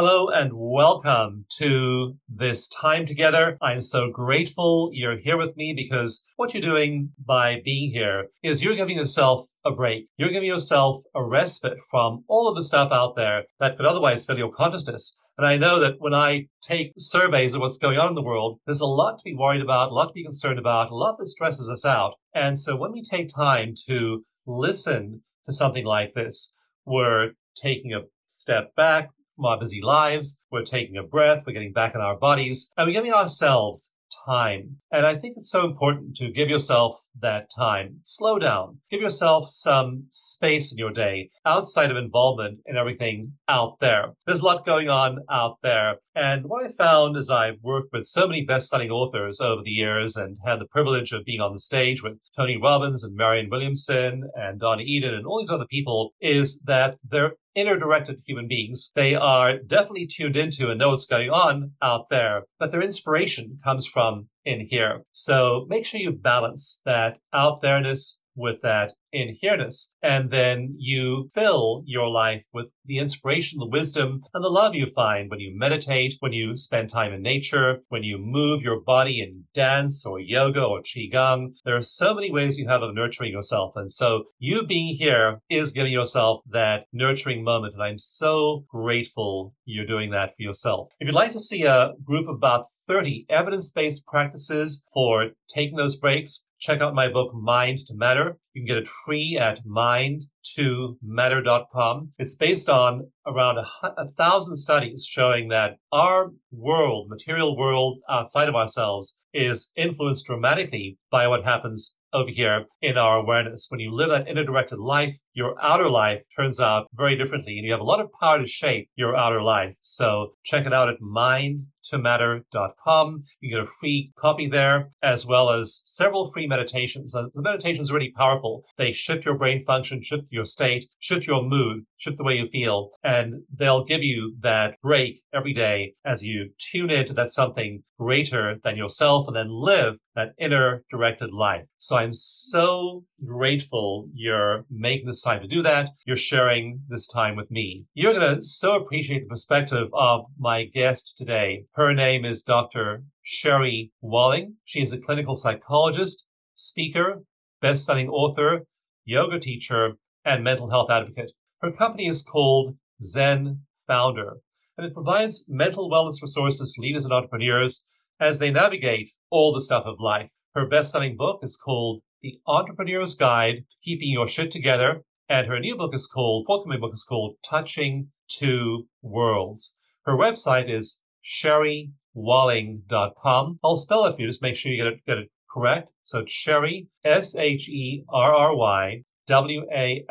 Hello and welcome to this time together. I'm so grateful you're here with me because what you're doing by being here is you're giving yourself a break. You're giving yourself a respite from all of the stuff out there that could otherwise fill your consciousness. And I know that when I take surveys of what's going on in the world, there's a lot to be worried about, a lot to be concerned about, a lot that stresses us out. And so when we take time to listen to something like this, we're taking a step back, from our busy lives. We're taking a breath. We're getting back in our bodies and we're giving ourselves time. And I think it's so important to give yourself that time. Slow down. Give yourself some space in your day outside of involvement in everything out there. There's a lot going on out there. And what I found as I've worked with so many best-selling authors over the years and had the privilege of being on the stage with Tony Robbins and Marianne Williamson and Donna Eden and all these other people is that they're inner directed human beings. They are definitely tuned into and know what's going on out there, but their inspiration comes from in here. So make sure you balance that out there-ness with that in here-ness. And then you fill your life with the inspiration, the wisdom, and the love you find when you meditate, when you spend time in nature, when you move your body in dance or yoga or qigong. There are so many ways you have of nurturing yourself. And so you being here is giving yourself that nurturing moment. And I'm so grateful you're doing that for yourself. If you'd like to see a group of about 30 evidence-based practices for taking those breaks, check out my book, Mind to Matter. You can get it free at mind2matter.com. It's based on around a, a, thousand studies showing that our world, material world outside of ourselves, is influenced dramatically by what happens over here in our awareness. When you live that inner directed life, your outer life turns out very differently and you have a lot of power to shape your outer life. So check it out at mind2matter.com. You get a free copy there as well as several free meditations. Uh, the meditations are really powerful. They shift your brain function, shift your state, shift your mood, shift the way you feel, and they'll give you that break every day as you tune into that something greater than yourself and then live that inner directed life. So I'm so grateful you're making this time to do that. You're sharing this time with me. You're going to so appreciate the perspective of my guest today. Her name is Dr. Sherry Walling. She is a clinical psychologist, speaker, best-selling author, yoga teacher, and mental health advocate. Her company is called Zen Founder, and it provides mental wellness resources to leaders and entrepreneurs as they navigate all the stuff of life. Her best-selling book is called The Entrepreneur's Guide to Keeping Your Shit Together, and her new book is called, forthcoming book is called Touching Two Worlds. Her website is sherrywalling.com. I'll spell it for you, just make sure you get it, get it correct. So Sherry, S-H-E-R-R-Y, W-A-L-L-I-N-G,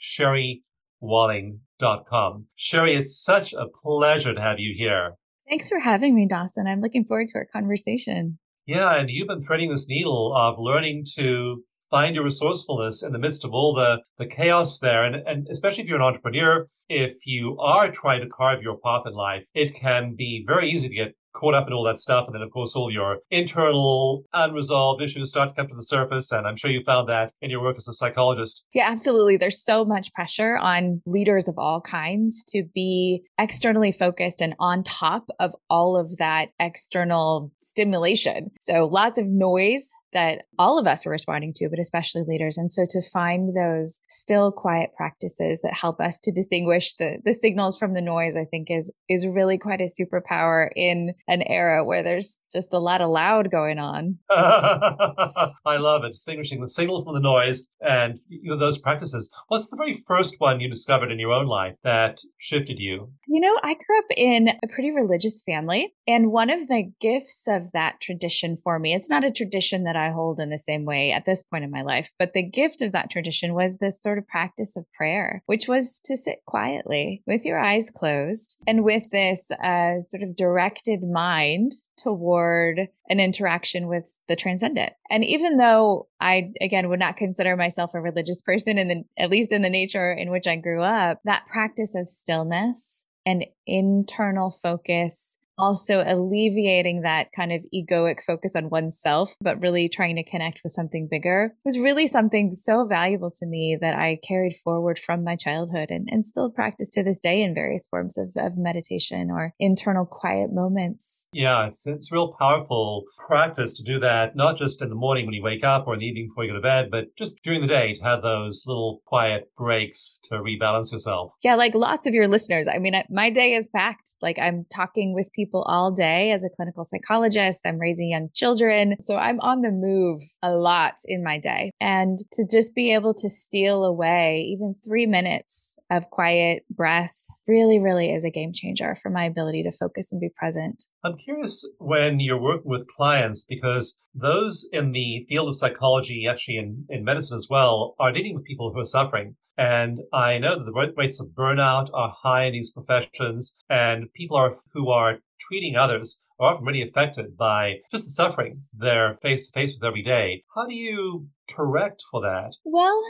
sherrywalling.com. Sherry, it's such a pleasure to have you here. Thanks for having me, Dawson. I'm looking forward to our conversation. Yeah, and you've been threading this needle of learning to find your resourcefulness in the midst of all the, the chaos there. And, and especially if you're an entrepreneur, if you are trying to carve your path in life, it can be very easy to get caught up in all that stuff. And then, of course, all your internal unresolved issues start to come to the surface. And I'm sure you found that in your work as a psychologist. Yeah, absolutely. There's so much pressure on leaders of all kinds to be externally focused and on top of all of that external stimulation. So lots of noise that all of us are responding to, but especially leaders. And so to find those still quiet practices that help us to distinguish the, the signals from the noise, I think is, is really quite a superpower in an era where there's just a lot of loud going on. I love it. Distinguishing the signal from the noise and you know, those practices. What's the very first one you discovered in your own life that shifted you? You know, I grew up in a pretty religious family. And one of the gifts of that tradition for me, it's not a tradition that I hold in the same way at this point in my life, but the gift of that tradition was this sort of practice of prayer, which was to sit quietly with your eyes closed and with this uh, sort of directed mind toward an interaction with the transcendent. And even though I, again, would not consider myself a religious person, and at least in the nature in which I grew up, that practice of stillness and internal focus also alleviating that kind of egoic focus on oneself, but really trying to connect with something bigger was really something so valuable to me that I carried forward from my childhood and, and still practice to this day in various forms of, of meditation or internal quiet moments. Yeah, it's, it's real powerful practice to do that, not just in the morning when you wake up or in the evening before you go to bed, but just during the day to have those little quiet breaks to rebalance yourself. Yeah, like lots of your listeners. I mean, my day is packed. Like I'm talking with people people all day as a clinical psychologist. I'm raising young children. So I'm on the move a lot in my day. And to just be able to steal away even three minutes of quiet breath really, really is a game changer for my ability to focus and be present. I'm curious when you're working with clients because those in the field of psychology, actually in, in medicine as well, are dealing with people who are suffering. And I know that the rates of burnout are high in these professions and people are who are treating others are often really affected by just the suffering they're face to face with every day. How do you correct for that? Well,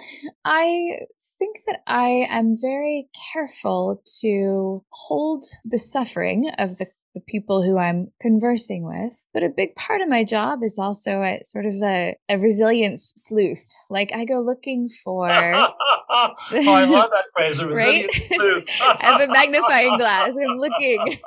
I think that I am very careful to hold the suffering of the the people who I'm conversing with. But a big part of my job is also a sort of a, a resilience sleuth. Like I go looking for. oh, I love that phrase, a resilience right? sleuth. I have a magnifying glass. I'm looking.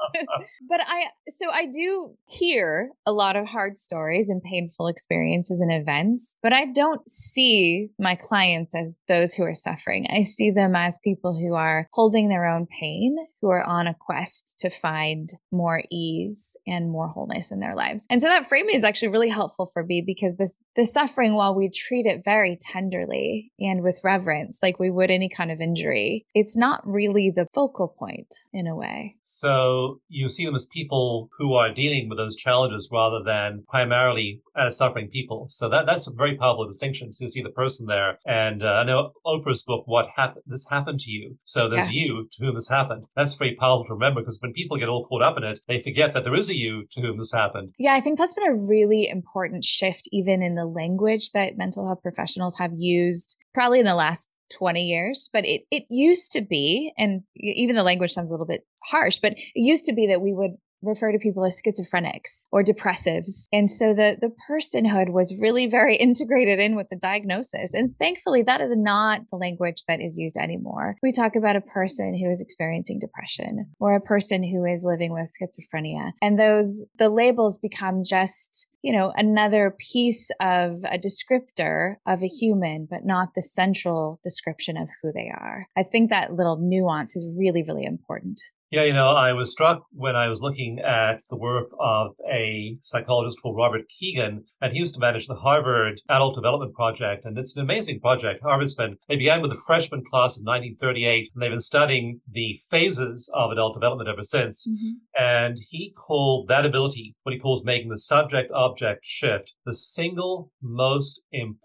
but I, so I do hear a lot of hard stories and painful experiences and events, but I don't see my clients as those who are suffering. I see them as people who are holding their own pain, who are on a quest to find more more ease and more wholeness in their lives. And so that framing is actually really helpful for me because this the suffering while we treat it very tenderly and with reverence like we would any kind of injury, it's not really the focal point in a way. So you see them as people who are dealing with those challenges rather than primarily as suffering people. So that that's a very powerful distinction to see the person there. And uh, I know Oprah's book, What Happened, This Happened to You. So there's yeah. you to whom this happened. That's very powerful to remember because when people get all caught up in it, they forget that there is a you to whom this happened. Yeah, I think that's been a really important shift, even in the language that mental health professionals have used probably in the last 20 years but it it used to be and even the language sounds a little bit harsh but it used to be that we would refer to people as schizophrenics or depressives. And so the, the personhood was really very integrated in with the diagnosis. And thankfully, that is not the language that is used anymore. We talk about a person who is experiencing depression or a person who is living with schizophrenia. And those, the labels become just you know, another piece of a descriptor of a human, but not the central description of who they are. I think that little nuance is really, really important. Yeah, you know, I was struck when I was looking at the work of a psychologist called Robert Kegan, and he used to manage the Harvard Adult Development Project. And it's an amazing project. Harvard's been, they began with a freshman class of 1938, and they've been studying the phases of adult development ever since. Mm-hmm. And he called that ability, what he calls making the subject object shift, the single most important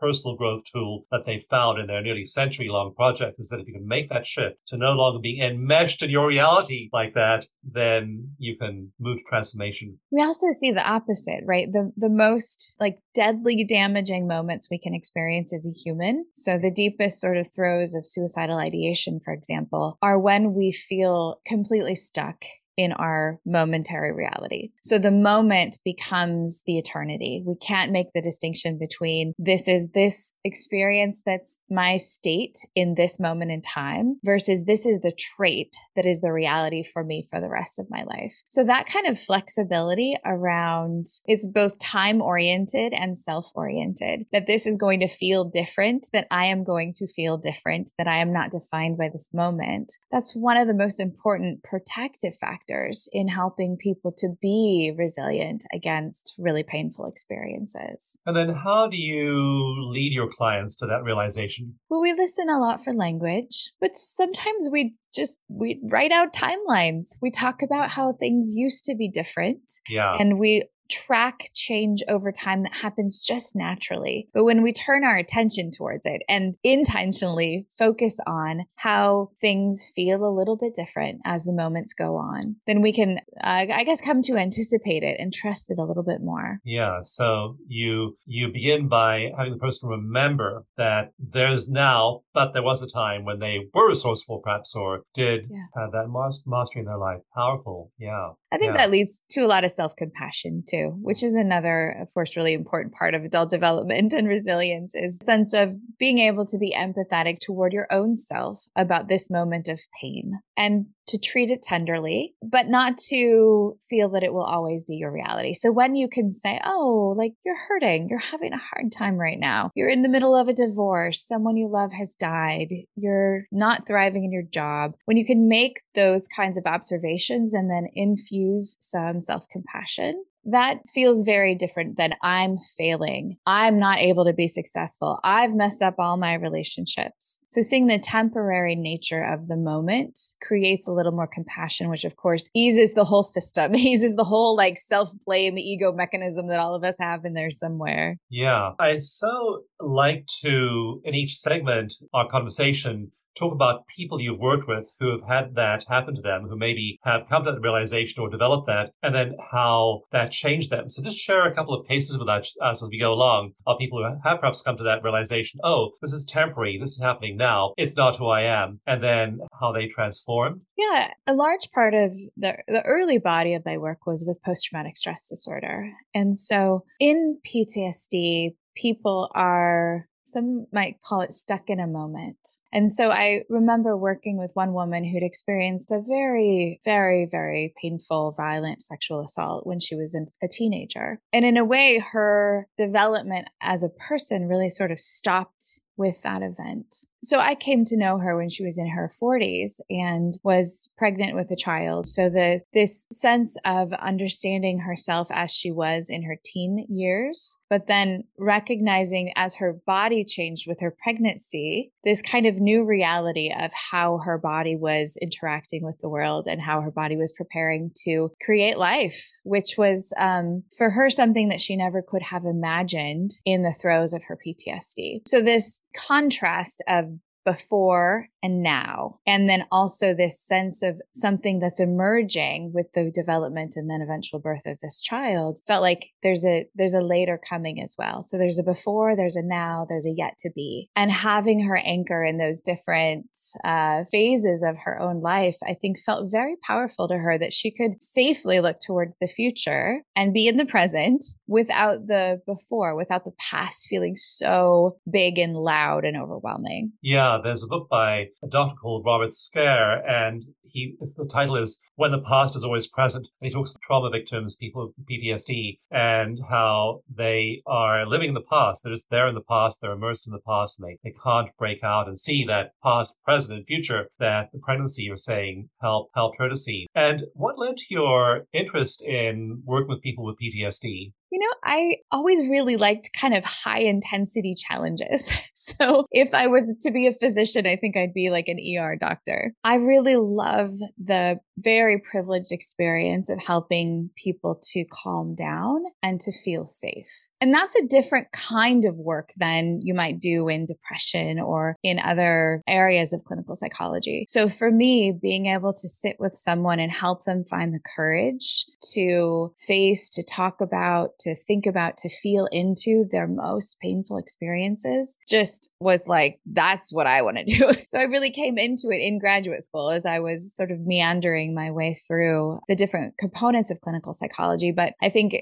personal growth tool that they found in their nearly century long project is that if you can make that shift to no longer be enmeshed in your reality like that, then you can move to transformation. We also see the opposite, right? The the most like deadly damaging moments we can experience as a human. So the deepest sort of throes of suicidal ideation, for example, are when we feel completely stuck in our momentary reality. So the moment becomes the eternity. We can't make the distinction between this is this experience that's my state in this moment in time versus this is the trait that is the reality for me for the rest of my life. So that kind of flexibility around it's both time oriented and self oriented, that this is going to feel different, that I am going to feel different, that I am not defined by this moment. That's one of the most important protective factors in helping people to be resilient against really painful experiences. And then how do you lead your clients to that realization? Well, we listen a lot for language, but sometimes we just we write out timelines. We talk about how things used to be different. Yeah. And we track change over time that happens just naturally. But when we turn our attention towards it and intentionally focus on how things feel a little bit different as the moments go on, then we can, uh, I guess, come to anticipate it and trust it a little bit more. Yeah. So you you begin by having the person remember that there's now, but there was a time when they were resourceful, perhaps, or did yeah. have that mastery in their life. Powerful. Yeah. I think yeah. that leads to a lot of self compassion too which is another, of course, really important part of adult development and resilience is sense of being able to be empathetic toward your own self about this moment of pain and to treat it tenderly, but not to feel that it will always be your reality. So when you can say, oh, like you're hurting, you're having a hard time right now, you're in the middle of a divorce, someone you love has died, you're not thriving in your job, when you can make those kinds of observations and then infuse some self compassion, that feels very different than I'm failing. I'm not able to be successful. I've messed up all my relationships. So seeing the temporary nature of the moment creates a little more compassion, which of course eases the whole system, eases the whole like self blame ego mechanism that all of us have in there somewhere. Yeah. I so like to, in each segment, our conversation, talk about people you've worked with who have had that happen to them, who maybe have come to that realization or developed that, and then how that changed them. So just share a couple of cases with us as we go along of people who have perhaps come to that realization, oh, this is temporary, this is happening now, it's not who I am, and then how they transformed. Yeah, a large part of the the early body of my work was with post traumatic stress disorder. And so in PTSD, people are some might call it stuck in a moment. And so I remember working with one woman who'd experienced a very, very, very painful, violent sexual assault when she was a teenager. And in a way, her development as a person really sort of stopped with that event. So I came to know her when she was in her 40s and was pregnant with a child. So the this sense of understanding herself as she was in her teen years, but then recognizing as her body changed with her pregnancy, this kind of new reality of how her body was interacting with the world and how her body was preparing to create life, which was um, for her something that she never could have imagined in the throes of her PTSD. So this contrast of before and now. And then also this sense of something that's emerging with the development and then eventual birth of this child felt like there's a there's a later coming as well. So there's a before, there's a now, there's a yet to be. And having her anchor in those different uh, phases of her own life, I think felt very powerful to her that she could safely look toward the future and be in the present without the before, without the past feeling so big and loud and overwhelming. Yeah, there's a book by a doctor called Robert Scaer, and he the title is When the Past is Always Present. And he talks to trauma victims, people with PTSD, and how they are living in the past. They're just there in the past, they're immersed in the past, and they, they can't break out and see that past, present, and future that the pregnancy you're saying help helped her to see. And what led to your interest in working with people with PTSD? You know, I always really liked kind of high intensity challenges. So if I was to be a physician, I think I'd be like an ER doctor. I really love the very privileged experience of helping people to calm down and to feel safe. And that's a different kind of work than you might do in depression or in other areas of clinical psychology. So for me, being able to sit with someone and help them find the courage to face, to talk about, to think about, to feel into their most painful experiences just was like, that's what I want to do. so I really came into it in graduate school as I was sort of meandering my way through the different components of clinical psychology. But I think,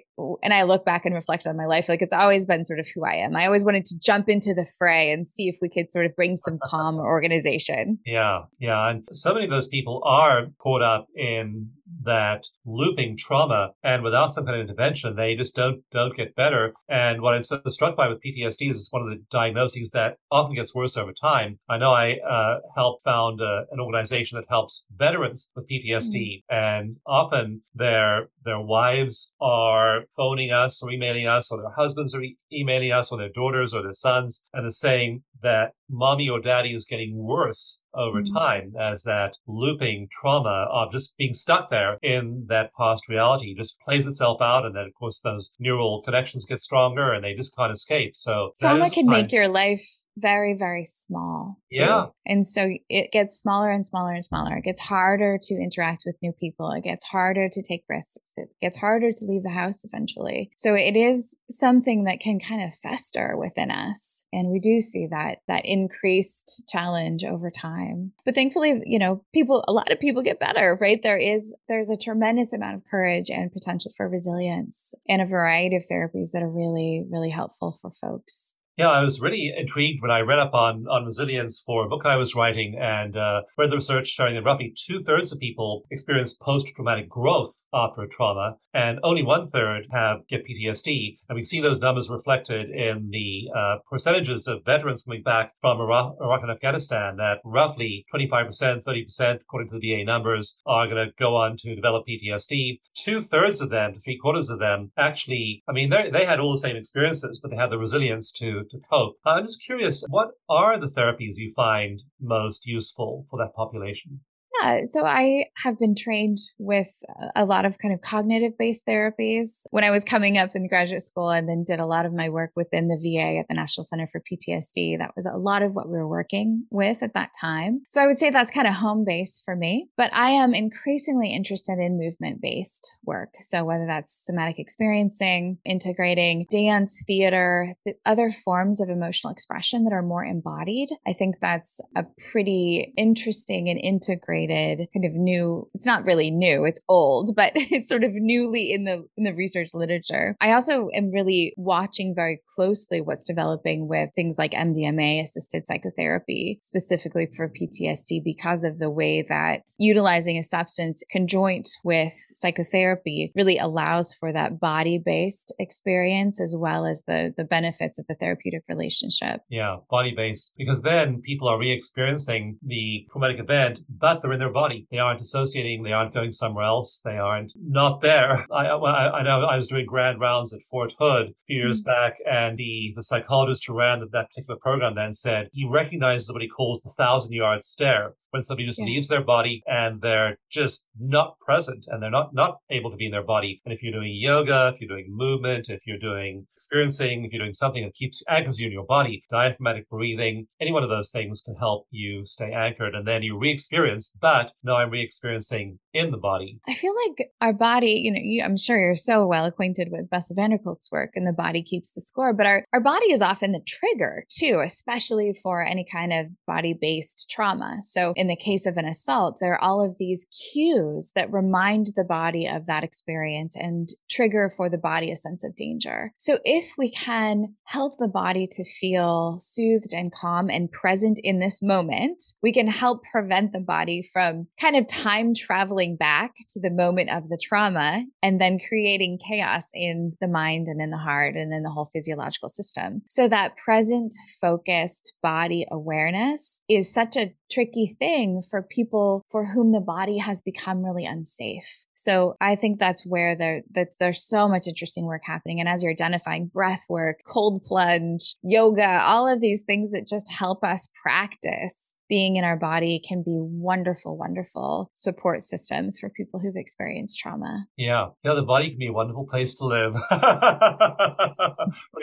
and I look back and reflect on my life, like it's always been sort of who I am. I always wanted to jump into the fray and see if we could sort of bring some calm or organization. Yeah, yeah. And so many of those people are caught up in that looping trauma and without some kind of intervention they just don't don't get better and what i'm so struck by with ptsd is it's one of the diagnoses that often gets worse over time i know i uh, helped found uh, an organization that helps veterans with ptsd mm-hmm. and often their their wives are phoning us or emailing us or their husbands are e- emailing us or their daughters or their sons and they're saying that mommy or daddy is getting worse over mm-hmm. time as that looping trauma of just being stuck there in that past reality just plays itself out. And then, of course, those neural connections get stronger and they just can't escape. So trauma can make your life very, very small. Too. Yeah. And so it gets smaller and smaller and smaller. It gets harder to interact with new people. It gets harder to take risks. It gets harder to leave the house eventually. So it is something that can kind of fester within us. And we do see that, that increased challenge over time. But thankfully, you know, people, a lot of people get better, right? There is, there's a tremendous amount of courage and potential for resilience and a variety of therapies that are really, really helpful for folks. Yeah, I was really intrigued when I read up on, on resilience for a book I was writing and uh, read the research showing that roughly two thirds of people experience post traumatic growth after a trauma, and only one third have get PTSD. And we see those numbers reflected in the uh, percentages of veterans coming back from Iraq, Iraq and Afghanistan. That roughly 25%, 30%, according to the VA numbers, are going to go on to develop PTSD. Two thirds of them, three quarters of them, actually, I mean, they had all the same experiences, but they had the resilience to to cope. I'm just curious, what are the therapies you find most useful for that population? Yeah, so I have been trained with a lot of kind of cognitive based therapies. When I was coming up in graduate school and then did a lot of my work within the VA at the National Center for PTSD, that was a lot of what we were working with at that time. So I would say that's kind of home base for me, but I am increasingly interested in movement based work. So whether that's somatic experiencing, integrating dance, theater, other forms of emotional expression that are more embodied, I think that's a pretty interesting and integrated kind of new it's not really new it's old but it's sort of newly in the in the research literature. I also am really watching very closely what's developing with things like mdma assisted psychotherapy specifically for ptsd because of the way that utilizing a substance conjoint with psychotherapy really allows for that body based experience as well as the the benefits of the therapeutic relationship. Yeah body based because then people are re-experiencing the traumatic event but they're in their body. They aren't associating. They aren't going somewhere else. They aren't not there. I, I, I know I was doing grand rounds at Fort Hood a few years mm-hmm. back, and the, the psychologist who ran that particular program then said he recognizes what he calls the thousand yard stare when somebody just yeah. leaves their body and they're just not present and they're not not able to be in their body. And if you're doing yoga, if you're doing movement, if you're doing experiencing, if you're doing something that keeps anchors you in your body, diaphragmatic breathing, any one of those things can help you stay anchored. And then you re-experience, but now I'm re-experiencing in the body. I feel like our body, you know, you, I'm sure you're so well acquainted with Bessel van der Kolk's work and the body keeps the score, but our, our body is often the trigger too, especially for any kind of body based trauma. So in the case of an assault, there are all of these cues that remind the body of that experience and trigger for the body a sense of danger. So if we can help the body to feel soothed and calm and present in this moment, we can help prevent the body from kind of time traveling back to the moment of the trauma and then creating chaos in the mind and in the heart and in the whole physiological system. So that present focused body awareness is such a tricky thing for people for whom the body has become really unsafe. So I think that's where there that's there's so much interesting work happening. And as you're identifying breath work, cold plunge, yoga, all of these things that just help us practice being in our body can be wonderful, wonderful support systems for people who've experienced trauma. Yeah. Yeah, the body can be a wonderful place to live. We're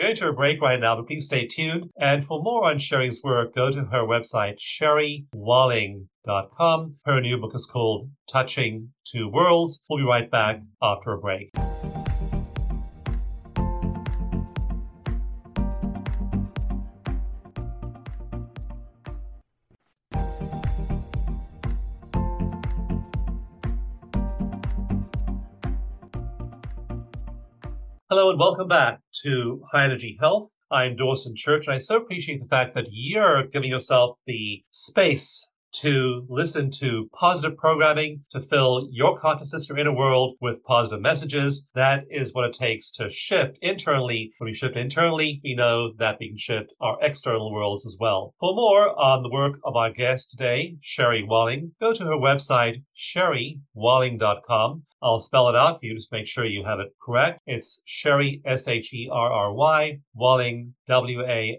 going to a break right now, but please stay tuned. And for more on Sherry's work, go to her website, sherrywalling.com. Her new book is called Touching Two Worlds. We'll be right back after a break. Hello and welcome back to High Energy Health. I'm Dawson Church, and I so appreciate the fact that you're giving yourself the space to listen to positive programming, to fill your consciousness, your inner world with positive messages. That is what it takes to shift internally. When we shift internally, we know that we can shift our external worlds as well. For more on the work of our guest today, Sherry Walling, go to her website, sherrywalling.com. I'll spell it out for you just make sure you have it correct. It's Sherry, S-H-E-R-R-Y, Walling, W-A-L-L-I-N-G.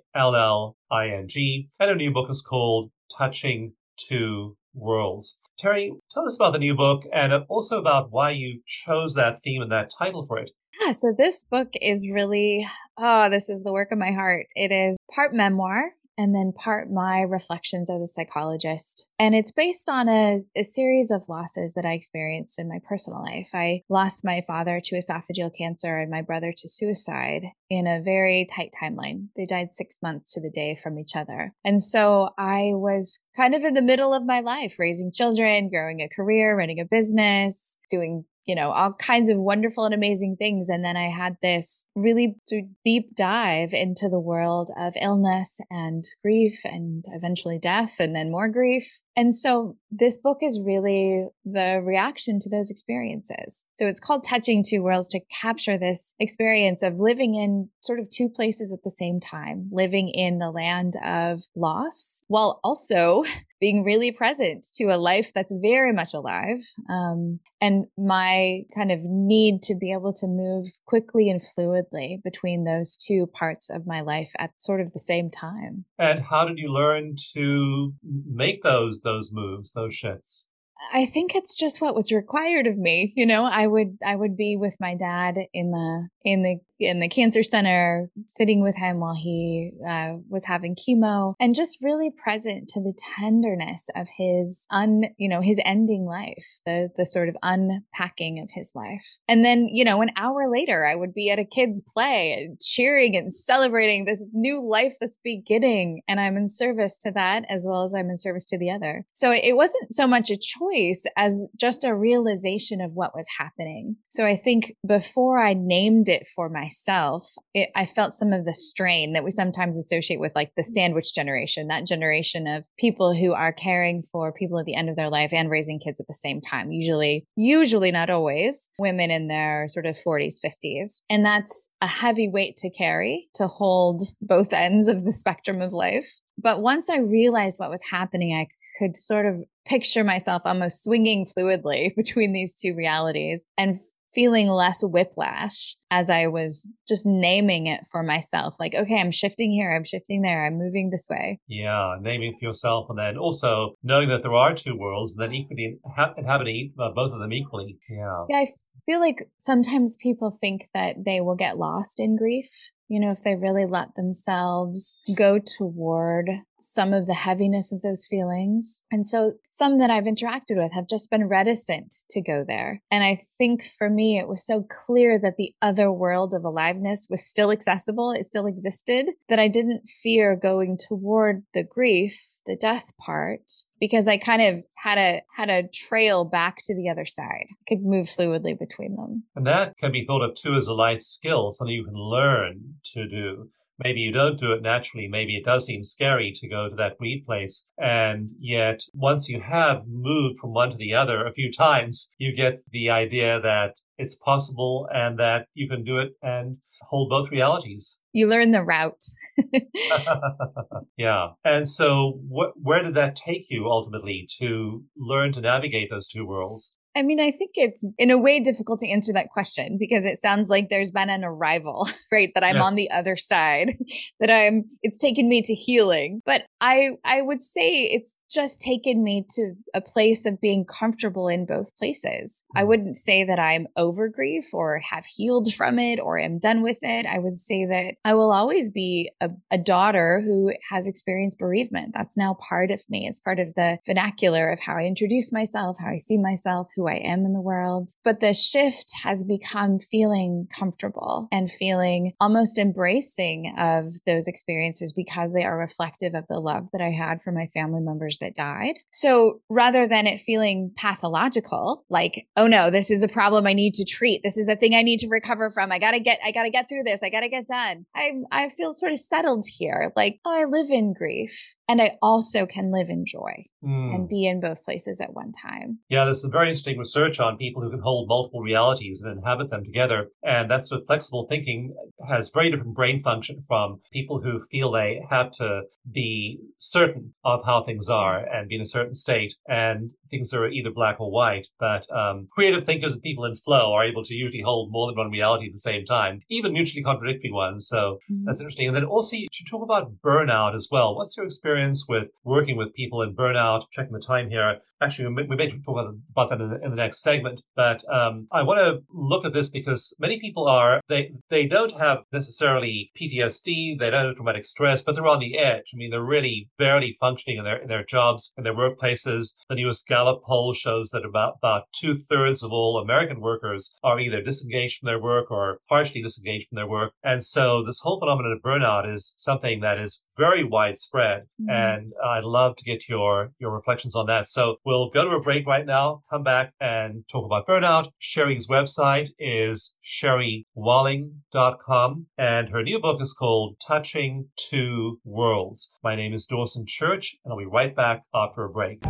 And her new book is called Touching two worlds. Terry, tell us about the new book and uh, also about why you chose that theme and that title for it. Yeah, so this book is really, oh, this is the work of my heart. It is part memoir and then part my reflections as a psychologist. And it's based on a, a, series of losses that I experienced in my personal life. I lost my father to esophageal cancer and my brother to suicide in a very tight timeline. They died six months to the day from each other. And so I was kind of in the middle of my life, raising children, growing a career, running a business, doing you know, all kinds of wonderful and amazing things. And then I had this really deep dive into the world of illness and grief and eventually death and then more grief. And so this book is really the reaction to those experiences. So it's called Touching Two Worlds to capture this experience of living in sort of two places at the same time, living in the land of loss while also being really present to a life that's very much alive. Um, and my kind of need to be able to move quickly and fluidly between those two parts of my life at sort of the same time. And how did you learn to make those those moves, those shifts? I think it's just what was required of me. You know, I would I would be with my dad in the in the in the cancer center, sitting with him while he uh, was having chemo, and just really present to the tenderness of his un, you know, his ending life, the the sort of unpacking of his life. And then, you know, an hour later, I would be at a kid's play, and cheering and celebrating this new life that's beginning, and I'm in service to that as well as I'm in service to the other. So it wasn't so much a choice as just a realization of what was happening. So I think before I named it for myself myself, it, I felt some of the strain that we sometimes associate with like the sandwich generation, that generation of people who are caring for people at the end of their life and raising kids at the same time. Usually, usually not always, women in their sort of 40s, 50s. And that's a heavy weight to carry to hold both ends of the spectrum of life. But once I realized what was happening, I could sort of picture myself almost swinging fluidly between these two realities and feeling less whiplash as I was just naming it for myself. Like, okay, I'm shifting here, I'm shifting there, I'm moving this way. Yeah, naming for yourself, and then also knowing that there are two worlds, and then equally inhabiting uh, both of them equally. Yeah. Yeah, I feel like sometimes people think that they will get lost in grief you know, if they really let themselves go toward some of the heaviness of those feelings. And so some that I've interacted with have just been reticent to go there. And I think for me, it was so clear that the other world of aliveness was still accessible. It still existed that I didn't fear going toward the grief, the death part, because I kind of had a, had a trail back to the other side, I could move fluidly between them. And that can be thought of too as a life skill, something you can learn to do maybe you don't do it naturally. Maybe it does seem scary to go to that weed place. And yet once you have moved from one to the other a few times, you get the idea that it's possible and that you can do it and hold both realities. You learn the route. yeah. And so wh- where did that take you ultimately to learn to navigate those two worlds? I mean, I think it's in a way difficult to answer that question because it sounds like there's been an arrival, right? That I'm yes. on the other side, that I'm, it's taken me to healing. But I, I would say it's just taken me to a place of being comfortable in both places. I mm-hmm. wouldn't say that I'm over grief or have healed from it or am done with it. I would say that I will always be a, a daughter who has experienced bereavement. That's now part of me. It's part of the vernacular of how I introduce myself, how I see myself, who I am in the world. But the shift has become feeling comfortable and feeling almost embracing of those experiences because they are reflective of the love that I had for my family members that died. So rather than it feeling pathological, like, oh no, this is a problem I need to treat. This is a thing I need to recover from. I gotta get, I gotta get through this. I gotta get done. I, I feel sort of settled here. Like, oh, I live in grief and I also can live in joy mm. and be in both places at one time. Yeah, there's some very interesting research on people who can hold multiple realities and inhabit them together. And that sort of flexible thinking has very different brain function from people who feel they have to be certain of how things are and be in a certain state. And things are either black or white, but um, creative thinkers and people in flow are able to usually hold more than one reality at the same time, even mutually contradictory ones. So mm-hmm. that's interesting. And then also you talk about burnout as well. What's your experience with working with people in burnout? Checking the time here. Actually, we may, talk about, that in the, in the, next segment, but um, I want to look at this because many people are, they, they don't have necessarily PTSD, they don't have traumatic stress, but they're on the edge. I mean, they're really barely functioning in their, in their jobs, in their workplaces. The newest Gallup poll shows that about, about two thirds of all American workers are either disengaged from their work or partially disengaged from their work. And so this whole phenomenon of burnout is something that is very widespread. Mm-hmm. And I'd love to get your, your reflections on that. So we'll go to a break right now, come back and talk about burnout. Sherry's website is sherrywalling.com and her new book is called Touching Two Worlds. My name is Dawson Church and I'll be right back after a break.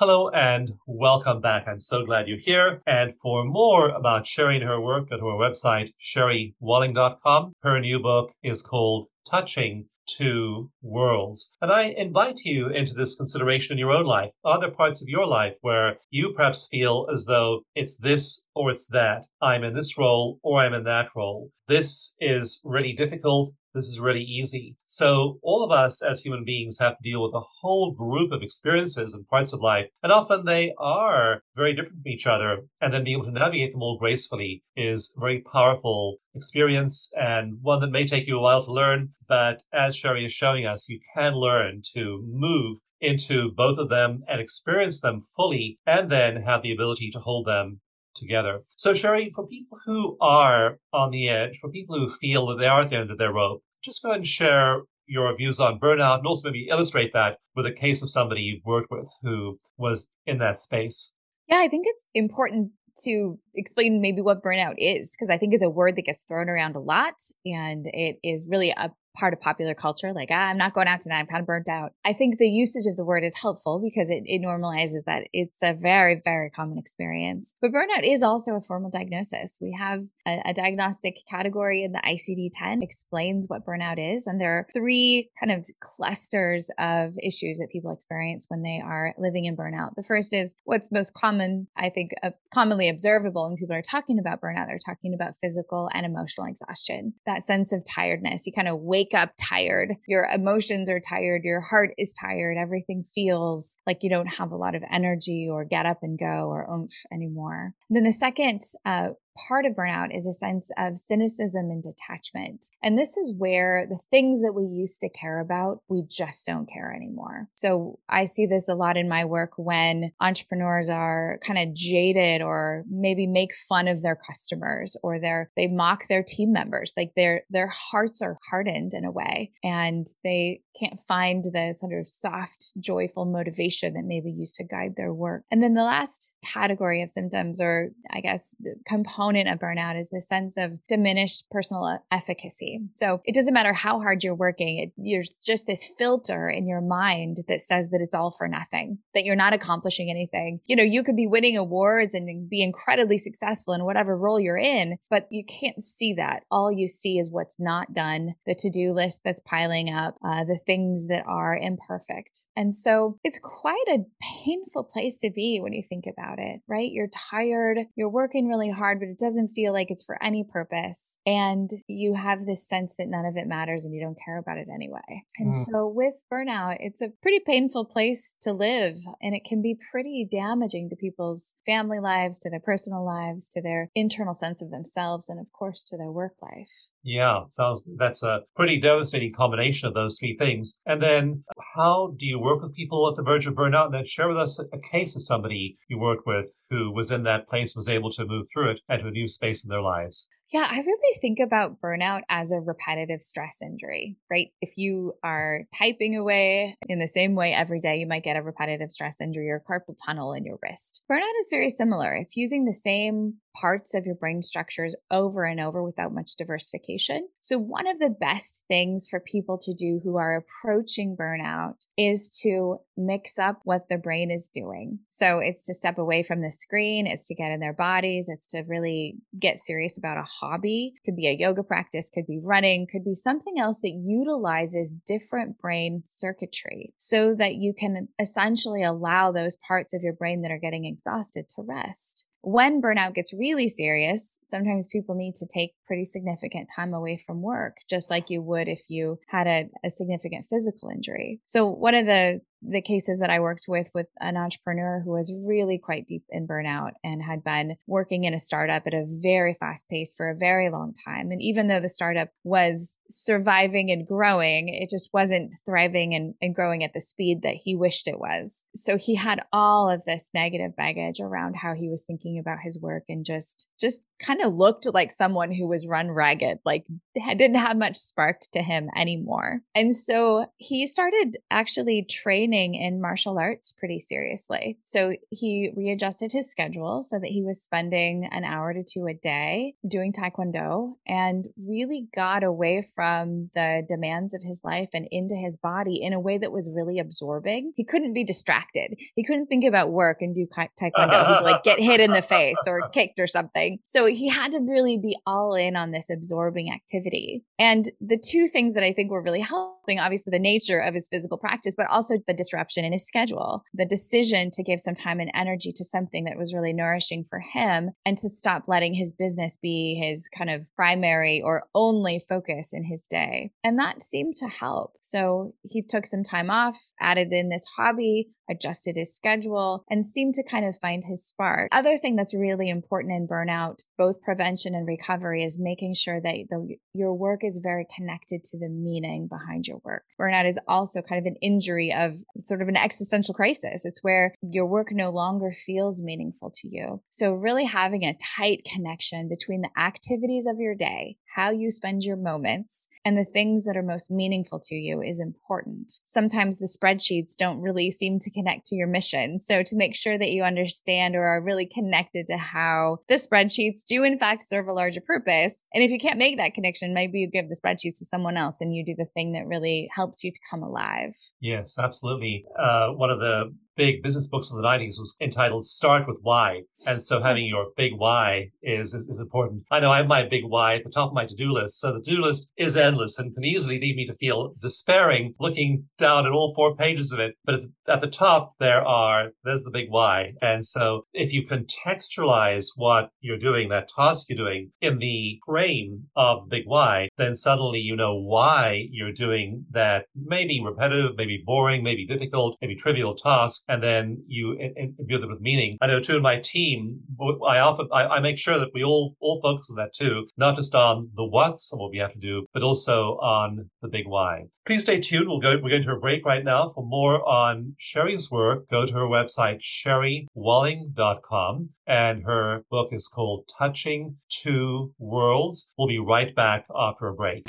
Hello and welcome back. I'm so glad you're here. And for more about Sherry and her work, go to her website, sherrywalling.com. Her new book is called Touching Two Worlds. And I invite you into this consideration in your own life. Are there parts of your life where you perhaps feel as though it's this or it's that? I'm in this role or I'm in that role. This is really difficult this is really easy. So all of us as human beings have to deal with a whole group of experiences and parts of life. And often they are very different from each other. And then being able to navigate them all gracefully is a very powerful experience and one that may take you a while to learn. But as Sherry is showing us, you can learn to move into both of them and experience them fully and then have the ability to hold them together. So, Sherry, for people who are on the edge, for people who feel that they are at the end of their rope, just go ahead and share your views on burnout and also maybe illustrate that with a case of somebody you've worked with who was in that space. Yeah, I think it's important to explain maybe what burnout is because I think it's a word that gets thrown around a lot and it is really a part of popular culture, like, ah, I'm not going out tonight, I'm kind of burnt out. I think the usage of the word is helpful because it, it normalizes that it's a very, very common experience. But burnout is also a formal diagnosis. We have a, a diagnostic category in the ICD 10 explains what burnout is. And there are three kind of clusters of issues that people experience when they are living in burnout. The first is what's most common, I think, uh, commonly observable when people are talking about burnout. They're talking about physical and emotional exhaustion, that sense of tiredness. You kind of wake wake up tired. Your emotions are tired. Your heart is tired. Everything feels like you don't have a lot of energy or get up and go or oomph anymore. And then the second uh, part of burnout is a sense of cynicism and detachment. And this is where the things that we used to care about, we just don't care anymore. So I see this a lot in my work when entrepreneurs are kind of jaded or maybe make fun of their customers or they're they mock their team members. Like their their hearts are hardened in a way and they can't find the sort of soft, joyful motivation that maybe used to guide their work. And then the last category of symptoms or I guess component component of burnout is the sense of diminished personal efficacy. So it doesn't matter how hard you're working, it, there's just this filter in your mind that says that it's all for nothing, that you're not accomplishing anything. You know, you could be winning awards and be incredibly successful in whatever role you're in, but you can't see that. All you see is what's not done, the to do list that's piling up, uh, the things that are imperfect. And so it's quite a painful place to be when you think about it, right? You're tired, you're working really hard, but it doesn't feel like it's for any purpose. And you have this sense that none of it matters and you don't care about it anyway. And mm. so with burnout, it's a pretty painful place to live and it can be pretty damaging to people's family lives, to their personal lives, to their internal sense of themselves, and of course to their work life. Yeah, sounds that's a pretty devastating combination of those three things. And then how do you work with people at the verge of burnout? And then share with us a case of somebody you worked with who was in that place, was able to move through it and to a new space in their lives. Yeah, I really think about burnout as a repetitive stress injury, right? If you are typing away in the same way every day, you might get a repetitive stress injury or carpal tunnel in your wrist. Burnout is very similar. It's using the same parts of your brain structures over and over without much diversification. So, one of the best things for people to do who are approaching burnout is to mix up what the brain is doing. So, it's to step away from the screen, it's to get in their bodies, it's to really get serious about a hobby. Could be a yoga practice, could be running, could be something else that utilizes different brain circuitry so that you can essentially allow those parts of your brain that are getting exhausted to rest when burnout gets really serious, sometimes people need to take pretty significant time away from work, just like you would if you had a, a significant physical injury. So, one of the the cases that I worked with with an entrepreneur who was really quite deep in burnout and had been working in a startup at a very fast pace for a very long time. And even though the startup was surviving and growing, it just wasn't thriving and, and growing at the speed that he wished it was. So he had all of this negative baggage around how he was thinking about his work and just just kind of looked like someone who was run ragged, like didn't have much spark to him anymore. And so he started actually training in martial arts pretty seriously. So he readjusted his schedule so that he was spending an hour to two a day doing taekwondo and really got away from the demands of his life and into his body in a way that was really absorbing. He couldn't be distracted. He couldn't think about work and do taekwondo. He'd like get hit in the face or kicked or something. So he had to really be all in on this absorbing activity. And the two things that I think were really obviously the nature of his physical practice, but also the disruption in his schedule, the decision to give some time and energy to something that was really nourishing for him and to stop letting his business be his kind of primary or only focus in his day. And that seemed to help. So he took some time off, added in this hobby, adjusted his schedule, and seemed to kind of find his spark. Other thing that's really important in burnout, both prevention and recovery, is making sure that the, your work is very connected to the meaning behind your work. Burnout is also kind of an injury of sort of an existential crisis. It's where your work no longer feels meaningful to you. So, really having a tight connection between the activities of your day how you spend your moments and the things that are most meaningful to you is important. Sometimes the spreadsheets don't really seem to connect to your mission. So to make sure that you understand or are really connected to how the spreadsheets do in fact serve a larger purpose. And if you can't make that connection, maybe you give the spreadsheets to someone else and you do the thing that really helps you to come alive. Yes, absolutely. Uh, one of the big business books of the 90s was entitled Start with Why. And so having your big why is, is, is important. I know I have my big why at the top of my to-do list. So the to-do list is endless and can easily lead me to feel despairing looking down at all four pages of it. But at the, at the top, there are, there's the big why. And so if you contextualize what you're doing, that task you're doing in the frame of big why, then suddenly you know why you're doing that maybe repetitive, maybe boring, maybe difficult, maybe trivial task and then you imbue them with meaning. I know too in my team, I often I, I, make sure that we all all focus on that too, not just on the what's and what we have to do, but also on the big why. Please stay tuned. We'll go. We're going to a break right now. For more on Sherry's work, go to her website sherrywalling.com, and her book is called Touching Two Worlds. We'll be right back after a break.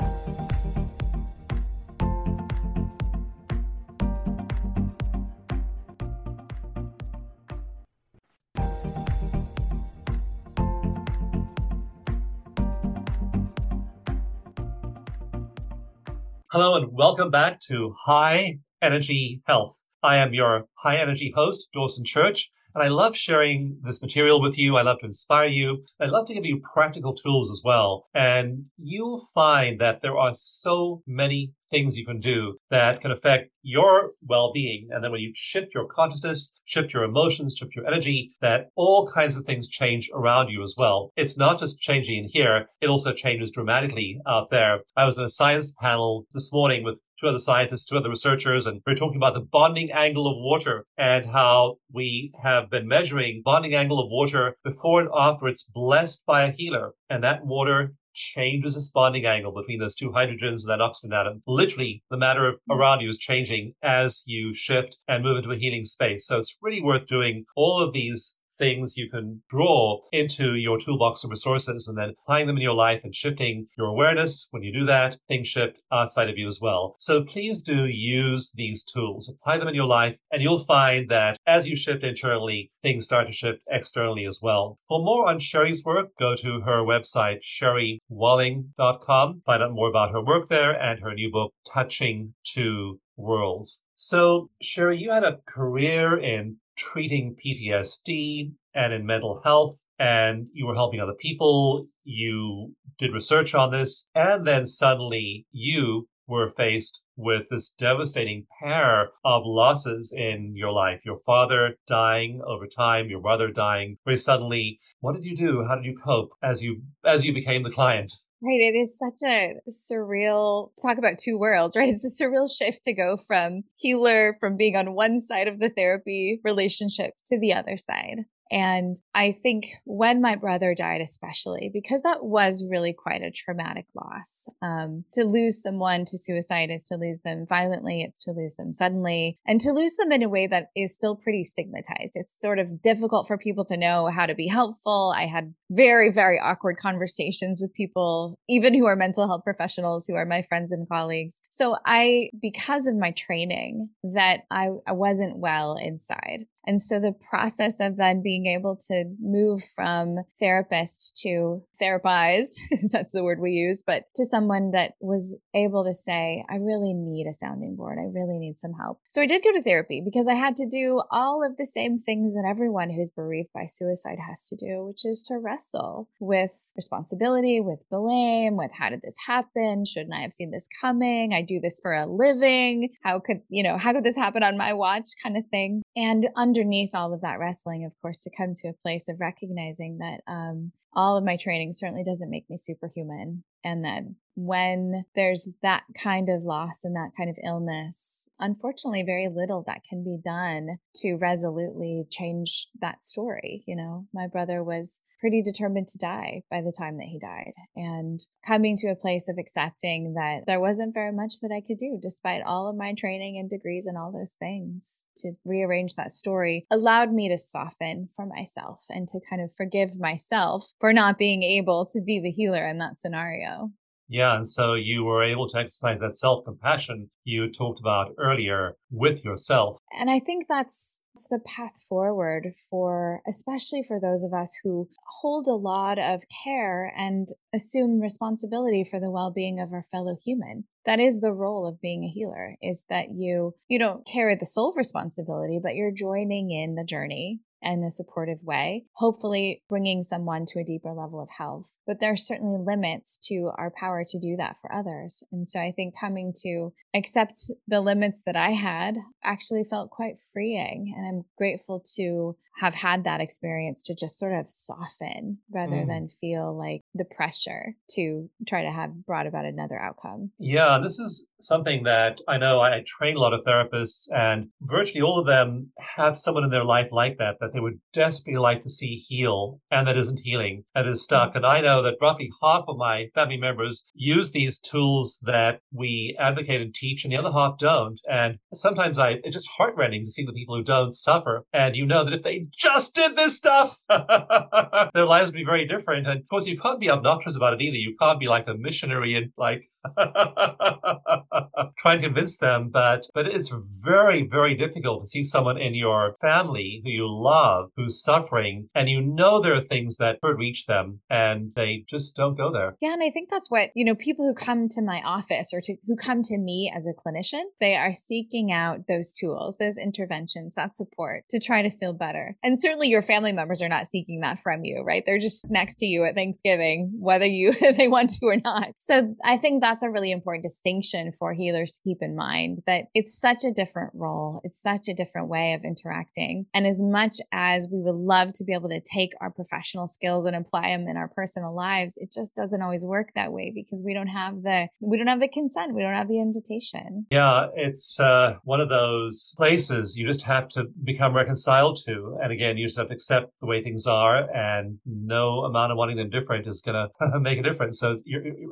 Hello and welcome back to High Energy Health. I am your high energy host, Dawson Church, And I love sharing this material with you. I love to inspire you. I love to give you practical tools as well. And you'll find that there are so many things you can do that can affect your well-being. And then when you shift your consciousness, shift your emotions, shift your energy, that all kinds of things change around you as well. It's not just changing in here. It also changes dramatically out there. I was in a science panel this morning with two other scientists, two other researchers, and we are talking about the bonding angle of water and how we have been measuring bonding angle of water before and after it's blessed by a healer. And that water changes its bonding angle between those two hydrogens and that oxygen atom. Literally, the matter mm-hmm. around you is changing as you shift and move into a healing space. So it's really worth doing all of these things you can draw into your toolbox of resources and then applying them in your life and shifting your awareness. When you do that, things shift outside of you as well. So please do use these tools, apply them in your life, and you'll find that as you shift internally, things start to shift externally as well. For more on Sherry's work, go to her website, sherrywalling.com. Find out more about her work there and her new book, Touching Two Worlds. So, Sherry, you had a career in treating PTSD and in mental health, and you were helping other people. You did research on this, and then suddenly you were faced with this devastating pair of losses in your life. Your father dying over time, your brother dying very suddenly. What did you do? How did you cope as you as you became the client? Right. It is such a surreal talk about two worlds, right? It's a surreal shift to go from healer, from being on one side of the therapy relationship to the other side. And I think when my brother died, especially because that was really quite a traumatic loss. Um, to lose someone to suicide is to lose them violently, it's to lose them suddenly, and to lose them in a way that is still pretty stigmatized. It's sort of difficult for people to know how to be helpful. I had very, very awkward conversations with people, even who are mental health professionals, who are my friends and colleagues. So I, because of my training, that I, I wasn't well inside. And so the process of then being able to move from therapist to therapized, that's the word we use, but to someone that was able to say, I really need a sounding board. I really need some help. So I did go to therapy because I had to do all of the same things that everyone who's bereaved by suicide has to do, which is to wrestle with responsibility, with blame, with how did this happen? Shouldn't I have seen this coming? I do this for a living. How could, you know, how could this happen on my watch kind of thing? And underneath all of that wrestling, of course, to come to a place of recognizing that um, all of my training certainly doesn't make me superhuman. And that when there's that kind of loss and that kind of illness, unfortunately, very little that can be done to resolutely change that story. You know, my brother was pretty determined to die by the time that he died and coming to a place of accepting that there wasn't very much that I could do despite all of my training and degrees and all those things to rearrange that story allowed me to soften for myself and to kind of forgive myself for not being able to be the healer in that scenario. Yeah. And so you were able to exercise that self compassion you talked about earlier with yourself. And I think that's, that's the path forward for, especially for those of us who hold a lot of care and assume responsibility for the well being of our fellow human. That is the role of being a healer is that you, you don't carry the sole responsibility, but you're joining in the journey in a supportive way, hopefully bringing someone to a deeper level of health. But there are certainly limits to our power to do that for others. And so I think coming to accept the limits that I had actually felt quite freeing. And I'm grateful to have had that experience to just sort of soften rather mm. than feel like the pressure to try to have brought about another outcome. Yeah, this is something that I know I train a lot of therapists, and virtually all of them have someone in their life like that, that they would desperately like to see heal and that isn't healing, that is stuck. Mm. And I know that roughly half of my family members use these tools that we advocate and teach, and the other half don't. And sometimes I, it's just heartrending to see the people who don't suffer. And you know that if they just did this stuff, their lives would be very different. And of course, you can't be obnoxious about it either. You can't be like a missionary and like try and convince them, but but it's very, very difficult to see someone in your family who you love who's suffering and you know there are things that could reach them and they just don't go there. Yeah, and I think that's what, you know, people who come to my office or to who come to me as a clinician, they are seeking out those tools, those interventions, that support to try to feel better. And certainly your family members are not seeking that from you, right? They're just next to you at Thanksgiving, whether you they want to or not. So I think that's a really important distinction for healers to keep in mind that it's such a different role. It's such a different way of interacting. And as much as we would love to be able to take our professional skills and apply them in our personal lives, it just doesn't always work that way because we don't have the we don't have the consent, we don't have the invitation. Yeah, it's uh, one of those places you just have to become reconciled to, and again, you just have to accept the way things are, and no amount of wanting them different is going to make a difference. So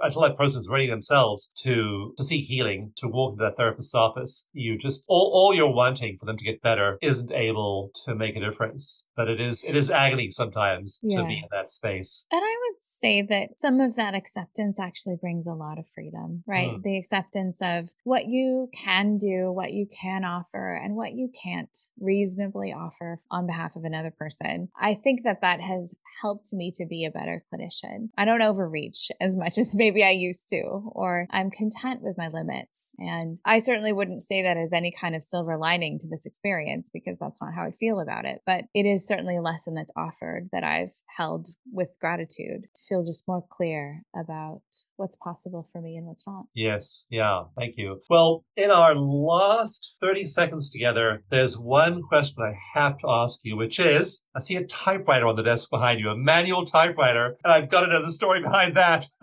until that person's ready themselves to to seek healing, to walk into that therapist's office, you just all, all you're wanting for them to get better isn't able to make a difference. But it is it is agony sometimes yeah. to be in that space. And I would say that some of that acceptance actually brings a lot of freedom, right? Mm. The acceptance of what you can do, what you can offer, and what you can't reasonably offer on behalf of another person. I think that that has helped me to be a better clinician. I don't overreach as much as maybe I used to, or I'm content with my limits. And I certainly wouldn't say that as any kind of silver lining to this experience because that's not how I feel about it. But it is certainly a lesson that's offered that I've held with gratitude to feel just more clear about what's possible for me and what's not. Yes. Yeah. Thank you. Well, in our last 30 seconds together, there's one question I have to ask you, which is I see a typewriter on the desk behind you, a manual typewriter, and I've got another story behind that.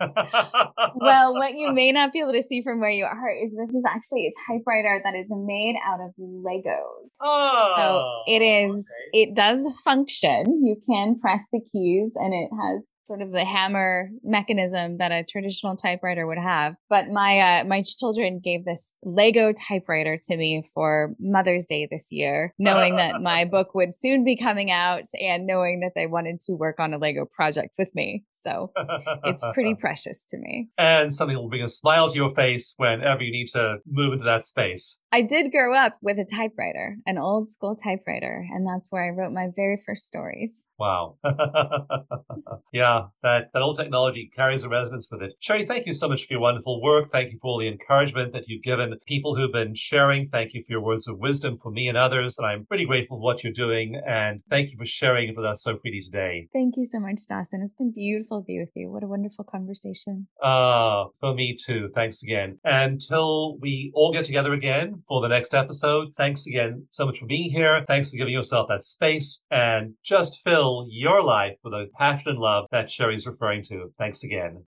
well, what you may not be able to see from where you are is this is actually a typewriter that is made out of Legos. Oh. So it is, okay. it does function. You can press the keys and it has sort of the hammer mechanism that a traditional typewriter would have. But my uh, my children gave this Lego typewriter to me for Mother's Day this year, knowing that my book would soon be coming out and knowing that they wanted to work on a Lego project with me. So it's pretty precious to me. And something that will bring a smile to your face whenever you need to move into that space. I did grow up with a typewriter, an old school typewriter, and that's where I wrote my very first stories. Wow. yeah, that, that old technology carries a resonance with it. Sherry, thank you so much for your wonderful work. Thank you for all the encouragement that you've given people who've been sharing. Thank you for your words of wisdom for me and others. And I'm pretty grateful for what you're doing. And thank you for sharing it with us so freely today. Thank you so much, Dawson. It's been beautiful to be with you. What a wonderful conversation. Ah, uh, for me too. Thanks again. Until we all get together again, for the next episode. Thanks again so much for being here. Thanks for giving yourself that space and just fill your life with a passion and love Sherry's referring to. Thanks again.